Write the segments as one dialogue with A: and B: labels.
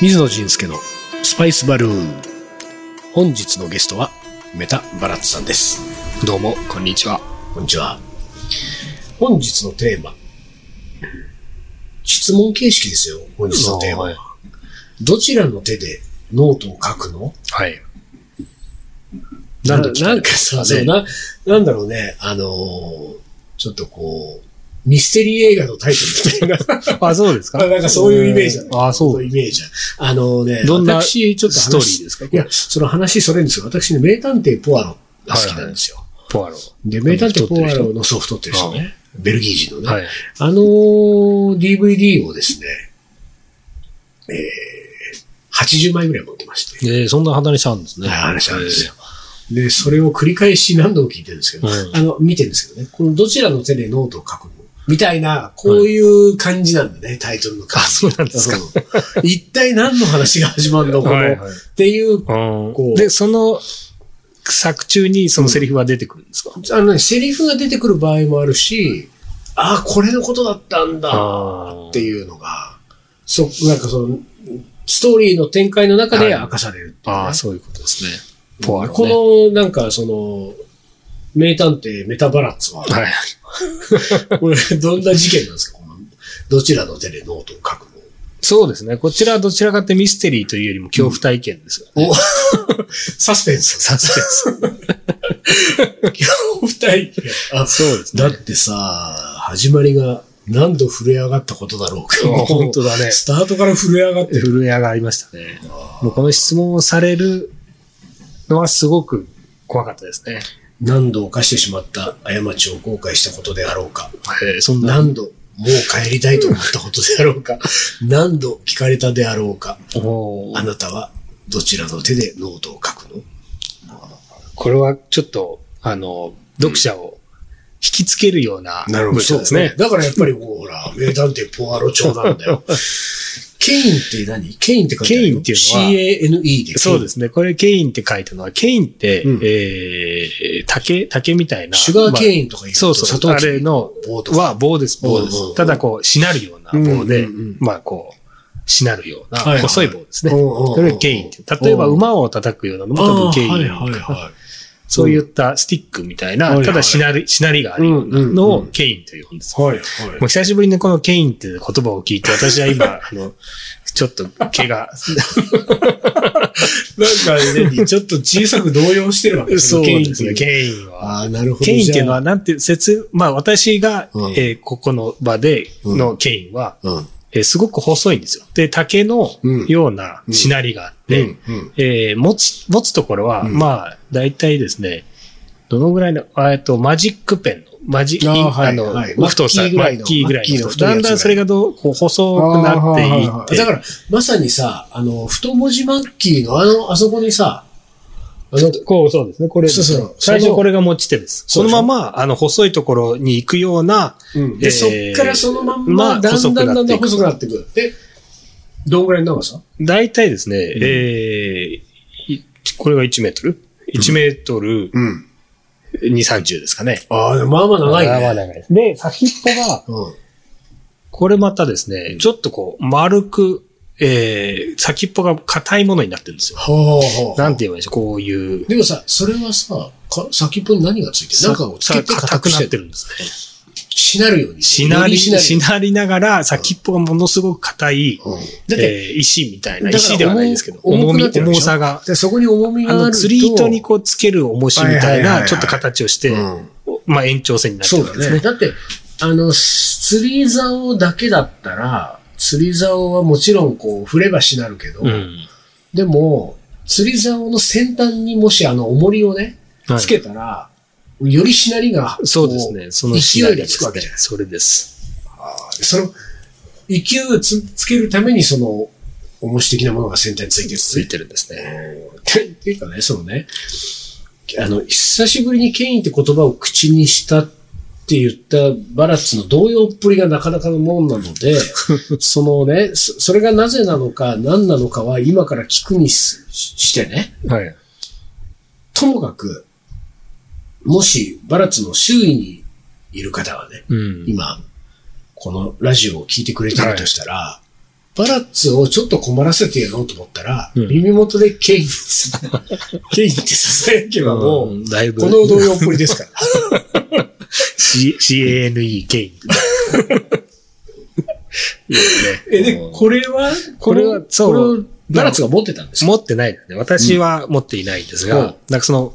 A: 水野仁介のスパイスバルーン。本日のゲストはメタバラッツさんです。
B: どうも、こんにちは。
A: こんにちは。本日のテーマ。質問形式ですよ、本日のテーマ
B: は。
A: どちらの手でノートを書くの？
B: はい。
A: なんだ
B: なん
A: かさ、そうな、なんだろうね、あのーちょっとこう、ミステリー映画のタイトルみたいな。
B: あ、そうですか？
A: なんかそういうイメージだね。
B: あ、そう。
A: いうイメージだ。あのね、
B: どんな
A: 私、ちょっと話
B: ストーリーですか？
A: いや、その話それるんですよ。私ね、名探偵ポアロが好きなんですよ。
B: ポアロ。
A: で、名探偵ポアロ
B: の。
A: のソフトってる人ね。ベルギー人のね。
B: はい。
A: あのー DVD をですね、えー、80枚ぐらい持ってまして。
B: えー、そんな離れちゃうんですね。
A: はい、話あるんですよ。で、それを繰り返し何度も聞いてるんですけど、
B: うん
A: あの、見てるんですけどね、このどちらの手でノートを書くのみたいな、こういう感じなんだね、タイトルの感じ。
B: あそうなんですか。
A: 一体何の話が始まるのこの、
B: はいはい。
A: っていう、
B: うん。
A: こう。
B: で、その作中にそのセリフは出てくるんですか、
A: あのね、セリフが出てくる場合もあるし、ああ、これのことだったんだっていうのが、そ、なんかその、ストーリーの展開の中で
B: はい。
A: 明かされるっていうね、
B: ああ、そういうことですね。ね。
A: この、なんかその、名探偵メタバラッツは、
B: はい。
A: これどんな事件なんですか？このどちらの手でノートを書くの？
B: そうですね。こちらはどちらかってミステリーというよりも恐怖体験ですよね。
A: おサスペンス。
B: サスペン
A: 恐怖体験。あ
B: ス。そうですね。
A: だってさ、始まりが何度震え上がったことだろうか。
B: あ本当だね
A: スタートから震え上がってる。
B: 震え上がりましたね。もうこの質問をされるのはすごく怖かったですね。
A: 何度犯してしまった過ちを後悔したことであろうか。
B: えーそんな。
A: 何度もう帰りたいと思ったことであろうか。何度聞かれたであろうか。あなたはどちらの手でノートを書くの？
B: これはちょっと、あの、読者を引きつけるような文章ですね。。
A: だからやっぱりもうほら、名探偵ポアロ調なんだよ。cane って何？ cane って書いてあるよ
B: cane っていうのは
A: ?C-A-N-E で。。
B: そうですすね。これ、 cane って書いたのは、 cane って、
A: うん
B: えー、竹、竹みたいな。
A: シュガーケイ
B: ン
A: ンとか言うと、
B: そうそう、あれの
A: 棒とか
B: は棒です、棒です。ただ、こう、しなるような棒で、
A: うんうんうん
B: まあ、こう、しなるような、
A: はいはい
B: 細い棒ですね。
A: うんうんうん
B: それがケインって。例えば、馬を叩くようなのも多分ケイン。
A: はいはいは
B: そういったスティックみたいな、
A: はいはい
B: ただしなり、しなりがあるようなの
A: うんうんう
B: を
A: ん
B: ケインというんです。
A: い。はい
B: も
A: は
B: う久しぶりにこのケインっていう言葉を聞いて、私は今、あの、ちょっと毛が、
A: い。なんかね、ちょっと小さく動揺してるわけ
B: そう
A: ケイン
B: ですね。ケインは。
A: ああ、なるほど。
B: ケインっていうのは、
A: じ
B: なんて、説、まあ私が、
A: うん
B: えーここの場でのケインは、
A: うん。
B: えーすごく細いんですよ。で、竹の
A: うん
B: ようなしなりがあって、
A: うんうん。
B: えー持つ、持つところは、
A: うん。
B: まあ、大体ですね、どのぐらいの、あえっと、マジックペンの、マジ、
A: あーはい
B: あの、
A: はい。
B: 太さ、
A: マッキーぐらいの。
B: だんだんそれがどう、こう細くなっていって、
A: だから、まさにさ、あの、太文字マッキーのあの、あそこにさ、あの、
B: こう、そうですね。これ
A: そうそう。
B: 最初これが持ち手です。
A: そ
B: のまま、あの、細いところに行くような、
A: で、
B: えー
A: そっからそのまんま、
B: まあ
A: だんだんだんだん細
B: 細く
A: くなっていく。で、どんぐらいの長さ？
B: 大体ですね、えーいこれが1メートル ?1 メートル
A: うん。
B: 2、30ですかね。
A: ああ、まあまあ長い
B: まあまあ
A: ね。
B: 長いです。で、先っぽが、
A: うん。
B: これまたですね、ちょっとこう、丸く、えー、先っぽが硬いものになってるんですよ。
A: ほうほう。
B: なんて言えばいいんでしょう、こういう。
A: でもさ、それはさ、か先っぽに何がついてる？なんかをつけて
B: 硬
A: く
B: なってるんですね。
A: しなるように。
B: しなり、
A: しなる
B: しなりながら、先っぽがものすごく硬い、
A: うんだって、
B: えー石みたいな、石ではないですけど、
A: 重
B: 重み、重さが、
A: でそこに重みがあると。
B: 釣り糸にこうつける重しみたい
A: はいはいはいは
B: な、
A: い
B: ちょっと形をして、
A: うん
B: まあ延長線になって。るんですね。
A: だって、あの、釣り竿だけだったら、釣り竿はもちろんこう、振ればしなるけど、
B: うん。
A: でも、釣り竿の先端にもしあの重りをね、
B: はい
A: つけたら、よりしなりが、
B: そうですね。その
A: 勢いがつくわけじゃない
B: ですねそれです。
A: その、勢いをつつけるためにその、重し的なものが先端についてる、
B: ついてるんですね。
A: てっていうかね、そのね、あの、久しぶりにケインって言葉を口にしたって言ったバラッツの動揺っぷりがなかなかのもんなので、そのね、そそれがなぜなのか何なのかは今から聞くにししてね、
B: はい。
A: ともかく、もしバラッツの周囲にいる方はね、
B: うん。
A: 今、このラジオを聞いてくれてるとしたら、バラッツをちょっと困らせてやろうと思ったら、
B: うん
A: 耳元でケインです。ケインって囁けばもう、
B: んだいぶ。
A: この動揺っぷりですから。
B: C- CANE ケイン。いいよね
A: え、で
B: う、ん
A: これは、
B: これは
A: こ
B: そう
A: バラッツが持ってたんですか？
B: 持ってないですね。私は持っていないんですが、
A: うん
B: なんかその、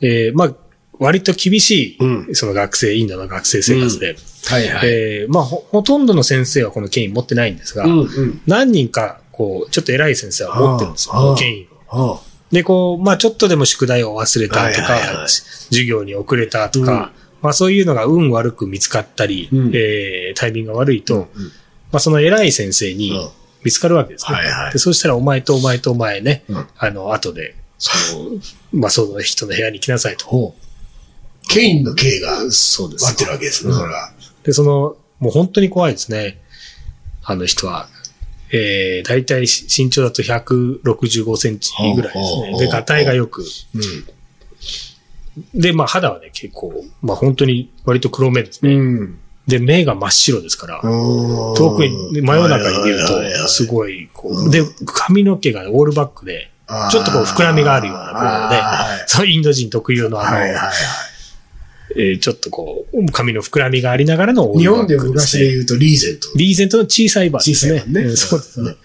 B: えーまあ、割と厳しい、
A: うん。
B: その学生、インドの学生生活で、
A: はいはい。
B: えーまあほ、ほとんどの先生はこの権威持ってないんですが、
A: うんうん。
B: 何人か、こう、ちょっと偉い先生は持ってるんですよ、この権威を。
A: あ
B: で、こう、まあ、ちょっとでも宿題を忘れたと
A: はいはいは
B: か
A: い、
B: 授業に遅れたと
A: うん。
B: か、まあ、そういうのが運悪く見つかったり、
A: うん。
B: えータイミングが悪いと、
A: うんうん。
B: まあ、その偉い先生に
A: うん。
B: 見つかるわけですね。
A: はいはい。
B: でそうしたら、お前とお前とお前ね、
A: うん。
B: あの、後で、その、まあ、その人の部屋に来なさいと。
A: ケインの刑が
B: そうです。
A: 待ってるわけですね、
B: うん
A: それは。
B: で、その、もう本当に怖いですね。あの人は。えー、大体身長だと165センチぐらいですね。で、ガタイがよく。
A: うん。
B: で、まあ肌はね、結構、まあ本当に割と黒目ですね。
A: うん。
B: で、目が真っ白ですから、遠
A: 遠
B: くに、真夜中に見ると、す
A: い。
B: ごい、こ
A: うん
B: う、で、髪の毛がオールバックで、ちょっとこう膨らみがあるような、こうね
A: はい、
B: そのインド人特有のあの、
A: はいはいはい。
B: えーちょっとこう、髪の膨らみがありながらのオー
A: 日本で昔で
B: ね。
A: 言うとリーゼント。
B: リーゼントの小さい版ですね。
A: 小さい版ね
B: うんそうですね。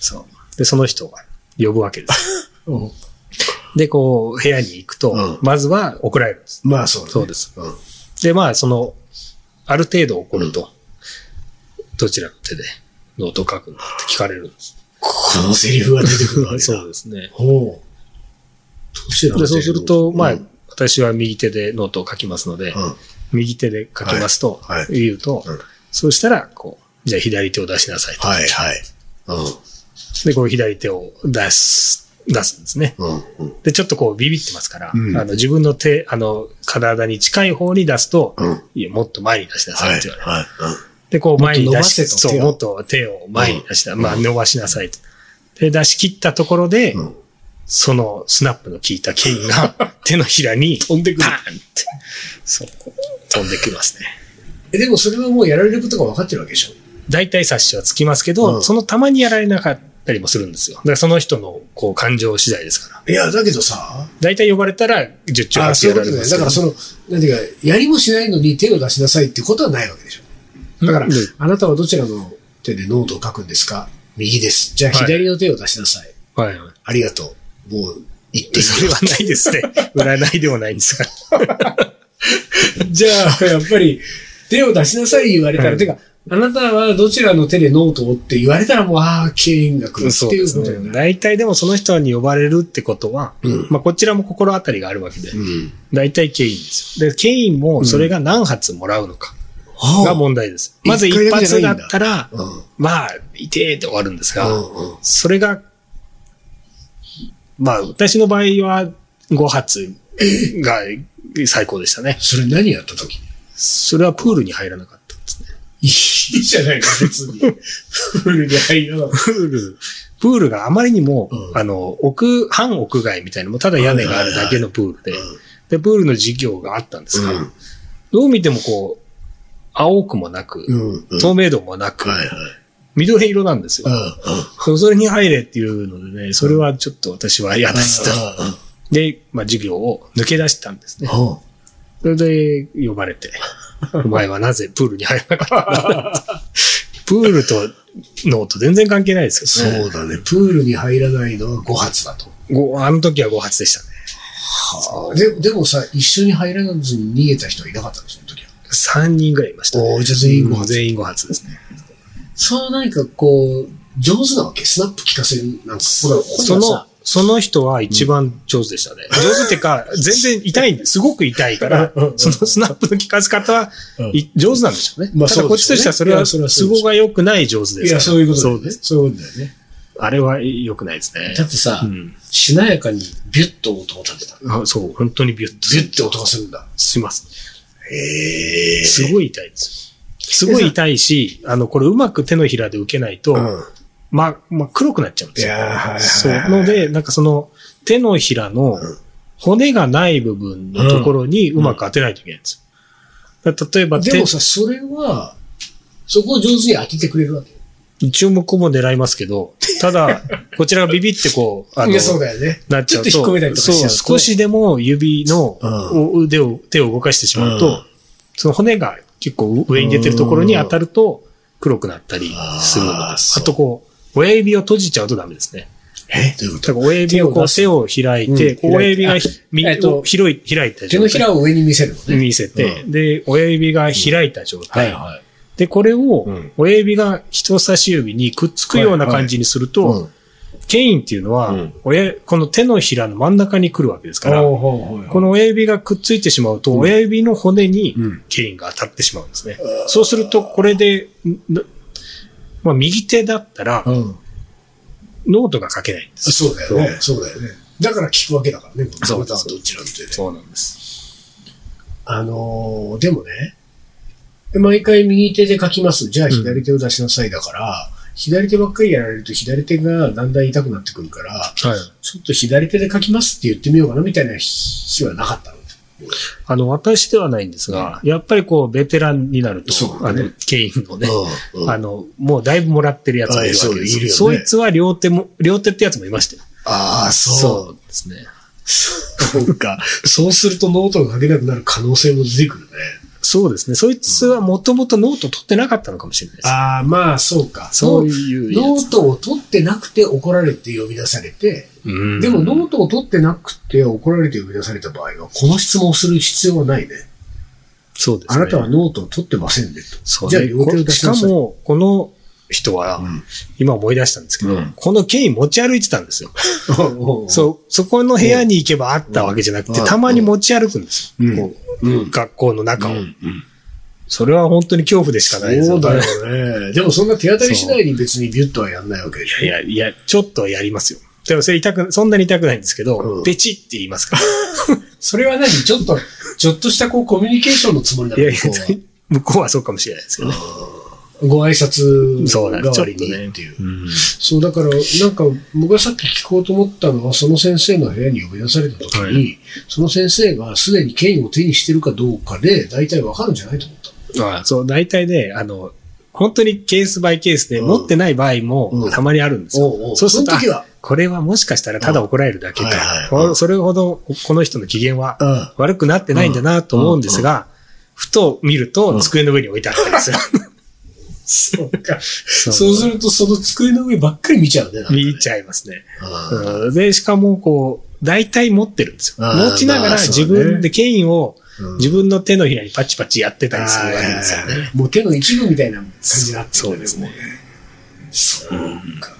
B: そう。で、その人が呼ぶわけです。
A: うん
B: で、こう、部屋に行くと、
A: うん
B: まずは怒られるんです。
A: まあそうだね
B: そうです。
A: うん
B: で、まあ、その、ある程度怒ると、どちらの手でノートを書くんだって聞かれるんです。
A: このセリフが出てくるわけだ。
B: そうですね。
A: ほう。
B: で、そうすると、まあ、
A: うん
B: 私は右手でノートを書きますので、
A: うん
B: 右手で書きますと
A: はいはい
B: 言うと、
A: うん
B: そうしたら、こう、じゃあ左手を出しなさいと。
A: はいはい。
B: で、こう左手を出す、出すんですね。で、ちょっとこうビビってますから、
A: うん
B: あの自分の手、あの、体に近い方に出すと、
A: うん。
B: いや、もっと前に出しなさ
A: はいい
B: って言われる。
A: はい。
B: で、こう前に出しそう、
A: 手を
B: もっと手を前に出しな、
A: うん
B: まあ伸ばしなさいと。で、出し切ったところで、
A: うん。
B: そのスナップの効いたケインが 手のひらに
A: 飛んでくる
B: パーンって、そう、飛んできますね。
A: え、でもそれはもうやられることが分かってるわけでしょ？
B: 大体察しはつきますけど、
A: うん
B: そのたまにやられなかったりもするんですよ。だからその人のこう感情次第ですから。
A: いや、だけどさ、
B: 大体呼ばれたら十中
A: あ
B: 八九。やられますけど
A: だからその、なんていうか、やりもしないのに手を出しなさいってことはないわけでしょ？だから
B: うん、
A: あなたはどちらの手でノートを書くんですか？右です。じゃあ
B: はい
A: 左の手を出しなさい。
B: はいはい。
A: ありがとう。もう、言って
B: それはないですね。占いでもないんですが。
A: じゃあ、やっぱり、手を出しなさい言われたら、
B: はい
A: てか、あなたはどちらの手でノートをって言われたらもう、ああ、 cane が来るっていう。ことよね。
B: 大体でもその人に呼ばれるってことは、
A: うん
B: まあこちらも心当たりがあるわけで、
A: うん。
B: 大体 cane ですよ。で、 cane もそれが何発もらうのか
A: は
B: が問題です。
A: あ
B: まず
A: 一
B: 発だったら、まあ、痛えって終わるんですが、
A: うん
B: それが、まあ私の場合は5発が最高でしたね。
A: それ何やった時？
B: それはプールに入らなかったんですね。
A: いいじゃないか、別に。プールに入らな
B: プール、プールがあまりにも、
A: うん。
B: あの、屋、半屋外みたいなもうただ屋根があるだけのプールで、で、プールの授業があったんですが、
A: うん。
B: どう見てもこう、青くもなく、
A: うん。うん。
B: 透明度もなく、
A: はいはい。
B: 緑色なんですよ
A: う。ん。
B: それに入れっていうのでね、それはちょっと私は嫌ですと。で、まあ授業を抜け出したんですね。
A: うん。
B: それで呼ばれて、お前はなぜプールに入らなかったんだプールとノート全然関係ないですけどね。
A: そうだね。プールに入らないのは5発だと。
B: ごあの時は5発でしたね。
A: ででもさ、一緒に入らずに逃げた人はいなかったの、その時は。
B: 3人ぐらいいました、ね。
A: おーじゃあ全員5
B: うん
A: 発。
B: 全員5発ですね。
A: そう何かこう、上手なわけスナップ聞かせるなんか、ほら、ここに
B: そのその人は一番上手でしたね。上手っていうか、全然痛いんです。すごく痛いから
A: うんうんう、ん
B: そのスナップの効かせ方は、上手なんでしょうね。
A: まあ
B: ただこっちとしてはそれ
A: い
B: は、都合が良くない上手ですから。
A: いや、そういうことだよね。
B: そう
A: いうことだよね。
B: あれは良くないですね
A: だ。ってさ、
B: うん
A: しなやかにビュッと音を立てた。
B: あそう、本当にビュッと
A: ビュッて音がするんだ。
B: します。すごい痛いですよ。すごい痛いし、あの、これうまく手のひらで受けないと、
A: うん。
B: ま、ま、黒くなっちゃうんですよ。そう。ので、なんかその、手のひらの
A: うん
B: 骨がない部分のところにうまく当てないといけないんですよ。例えば手、
A: でもさ、それは、そこを上手に当ててくれるわけ。
B: 一応向こうも狙いますけど、ただ、こちらがビビってこう、あの
A: そうだよね。
B: なっちゃうと、
A: ちょっと引っ込めたりとかしちゃうと。
B: そう、少しでも指の、
A: う
B: 腕を、手を動かしてしまうと、
A: うん。
B: その骨が結構上に出てるところに当たると黒くなったりするので、あとこう、親指を閉じちゃうとダメですね。
A: え？どういうこと？
B: 親指をこう手
A: 手
B: を開いて、親指が広い、開いた
A: 手の
B: 状態
A: ひらを上に見せるのね。
B: 見せて、で、親指が開いた状
A: は
B: 態。
A: いはい。
B: で、これを
A: うん
B: 親指が人差し指にくっつくような感じにすると、
A: うん
B: cane っていうのは、
A: うん
B: 親この手のひらの真ん中に来るわけですから、この親指がくっついてしまうと、
A: うん
B: 親指の骨に
A: うん
B: cane が当たってしまうんですね。そうすると、これで、んまあ、右手だったら、
A: うん。
B: ノートが書けないんです。
A: そうだよね。そうだよね。だから聞くわけだからね。
B: そう
A: どちらの手で。
B: そうなんです。
A: あのーでもね、毎回右手で書きます。じゃあ左手を出しなさいだから、左手ばっかりやられると左手がだんだん痛くなってくるから、
B: はい。
A: ちょっと左手で書きますって言ってみようかなみたいな日はなかったの？
B: あの、私ではないんですが、やっぱりこう、ベテランになると、
A: ね
B: あの、ケインのね、
A: うん
B: あの、もうだいぶもらってるやつがいるわけです
A: はいね
B: そいつは両手も、両手ってやつもいましたよ。
A: ああ、そう。
B: そうですね。
A: そうか。そうするとノートが書けなくなる可能性も出てくるね。
B: そうですね。そいつはもともとノート取ってなかったのかもしれないです。
A: ああ、まあそうか。
B: そういう。
A: ノートを取ってなくて怒られて呼び出されて、
B: うん
A: でもノートを取ってなくて怒られて呼び出された場合は、この質問をする必要はないね。
B: そうですね。
A: あなたはノートを取ってませんねと。じゃあ
B: そうね
A: 両手を出
B: しか
A: しなさい。
B: も、この人は、
A: うん
B: 今思い出したんですけど、
A: うん
B: このケイン持ち歩いてたんですよ。
A: そ
B: そう、そこの部屋に行けばあったわけじゃなくて、
A: うん
B: たまに持ち歩くんですよ。学校の中を、
A: うん
B: それは本当に恐怖でしかないですよ。
A: そうだよね。でもそんな手当たり次第に別にビュッとはやんないわけでしょ。
B: いや、いや、ちょっとやりますよ。でもそれ痛く、そんなに痛くないんですけど、
A: うん
B: ペチって言いますから。
A: それは何？ちょっと、ちょっとしたこうコミュニケーションのつもりないの
B: やいや
A: 向こうは、
B: 向こうはそうかもしれないですけどね。
A: ご挨拶。代わりにっていう。。
B: うん
A: そう、だから、なんか、僕がさっき聞こうと思ったのは、その先生の部屋に呼び出された時に、
B: はい
A: その先生がすでに権威を手にしてるかどうかで、大体わかるんじゃないと思った。
B: ああそう、大体ね、あの、本当にケースバイケースで
A: うん
B: 持ってない場合
A: うん
B: もたまにあるんですよ。
A: おうおう
B: そうすると、これはもしかしたらただ怒られるだけか。
A: うん
B: それほどこの人の機嫌は
A: うん
B: 悪くなってないんだなと思うんですが、ふと見ると
A: うん
B: 机の上に置いてあったりする。
A: そうか。
B: そ
A: そうすると、その机の上ばっかり見ちゃうね。
B: 見ちゃいますね。
A: うん
B: うんで、しかもこう、大体持ってるんですよ。持ちながら自分で権威を
A: うん
B: 自分の手のひらにパチパチやってたりするわけですよね。
A: もう手の一部みたいな感じになってるんだ
B: そうですね
A: もそうか。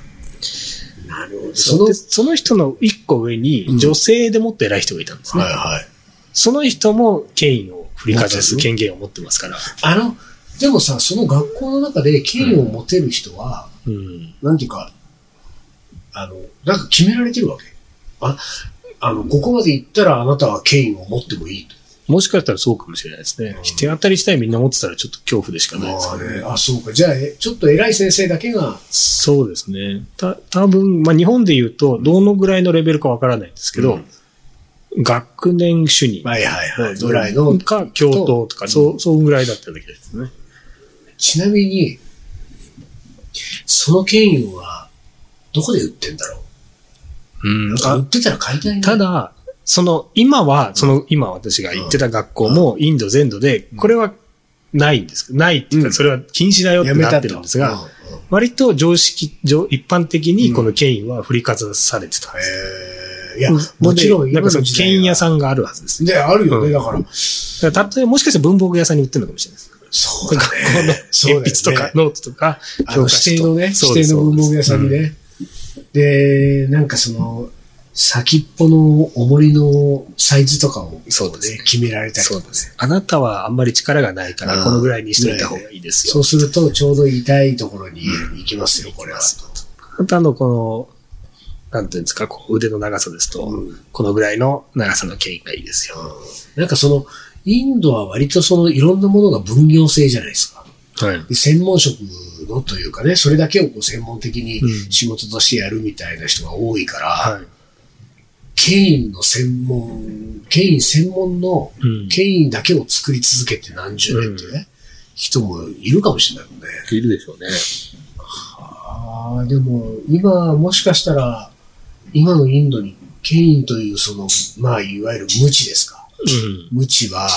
A: なるほど。その、
B: その人の一個上に女性でもっと偉い人がいたんですね。
A: はいはい。
B: その人も権威を振りかざす権限を持ってますから。
A: あの、でもさ、その学校の中で権威を持てる人は、
B: うん。
A: なんていうか、あの、なんか決められてるわけ。あ、あの、ここまで行ったらあなたは権威を持ってもいいと。
B: もしかしたらそうかもしれないですね。
A: うん
B: 手当たりしたいみんな持ってたらちょっと恐怖でしかないです
A: あ
B: よね。
A: ね、あ、そうか。じゃあ、えちょっと偉い先生だけが、
B: そうですね。た、多分まあ日本で言うと、どのぐらいのレベルかわからないんですけど、学年主任。
A: はいはいはい。ぐらいの。
B: か、教頭とか、そう、そうぐらいだっただけですね。
A: ちなみに、その権威は、どこで売ってんだろう？
B: うん
A: なんか売ってたら買いたいね。
B: ただ、その、今は、その、今私が行ってた学校も、インド全土で、これはないんです。ないっていうか、
A: うん
B: それは禁止だよってなってるんですが、割と常識、常一般的にこの権威は振りかざされてたんです。
A: えーいや、もちろん、
B: なんかその権威屋
A: ん。
B: さんがあるはずです。
A: で、あるよね、
B: うん
A: だから。
B: だから例えばもしかしたら文房具屋さんに売ってるのかもしれないです。
A: そうだ
B: 学校の鉛筆とかノートとか、
A: あの指定のね、指定の文房具屋さんにね。で、なんかその、先っぽの重りのサイズとかを、
B: そうですね
A: ね、決められたりとかね
B: そうです。あなたはあんまり力がないから、
A: うん
B: このぐらいにしといた方がいいですよ。
A: そうすると、ちょうど痛いところに行きますよ、これは。
B: あとあの、この、なんていうんですか、こう腕の長さですと、
A: うん
B: このぐらいの長さの権威がいいですよ。
A: なんかその、インドは割とそのいろんなものが分業制じゃないですか。
B: はい。
A: で専門職のというかね、それだけをこう専門的に
B: うん
A: 仕事としてやるみたいな人が多いから、
B: はい。
A: 権威の専門、権威専門の
B: うん
A: 権威だけを作り続けて何十年ってね、人もいるかもしれないもんね。
B: いるでしょうね。
A: ああ、でも、今、もしかしたら、今のインドに、ケインというその、まあ、いわゆる無知ですか。
B: うん。
A: 無知は、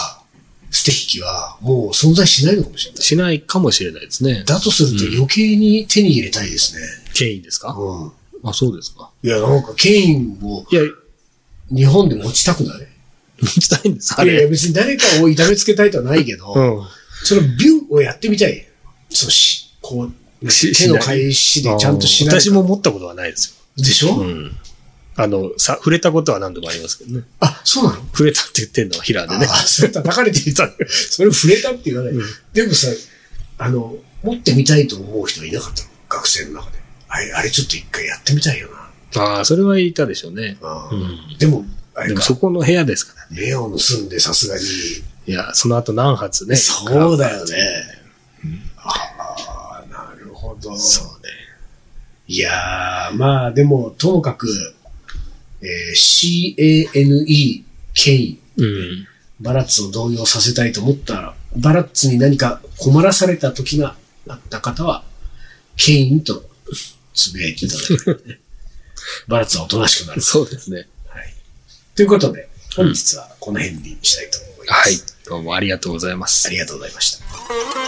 A: ステッキは、もう存在しないのかもしれない。
B: しないかもしれないですね。
A: だとすると余計に手に入れたいですね。
B: ケインですか？
A: うん。
B: あ、そうですか。
A: いや、なんか、ケインを
B: いや、
A: 日本で持ちたくない？
B: 持ちたいんです、あ
A: いやいや、
B: れ。
A: 別に誰かを痛めつけたいとはないけど、
B: うん。
A: そのビューをやってみたい。そうし、こう、
B: し
A: 手の返しでちゃんとしない。
B: 私も持ったことはないです
A: でしょ、
B: よ。うん。あの、さ、触れたことは何度もありますけどね。
A: あ、そうなの？
B: 触れたって言ってんのはヒラーでね。
A: あ、それ叩かれてみた。それ触れたって言わない。
B: うん
A: でもさ、あの、持ってみたいと思う人はいなかったの？学生の中で。あれ、あれちょっと一回やってみたいよな。
B: ああ、それはいたでしょうね。うん
A: でも、あれか
B: でもそ、この部屋ですからね。
A: 目を盗んでさすがに。
B: いや、その後何発ね。
A: そうだよね。ああ、なるほど。
B: そうね。
A: いやー、まあでも、ともかく、えー CANE、ケイン、
B: うん。
A: バラッツを動揺させたいと思ったら、バラッツに何か困らされた時があった方は、ケインとつぶやいていただいて、ね、バラッツはおとなしくなる。
B: そうですね。
A: はい。ということで、本日はこの辺にしたいと思います。
B: はい。どうもありがとうございます
A: あ。りがとうございました。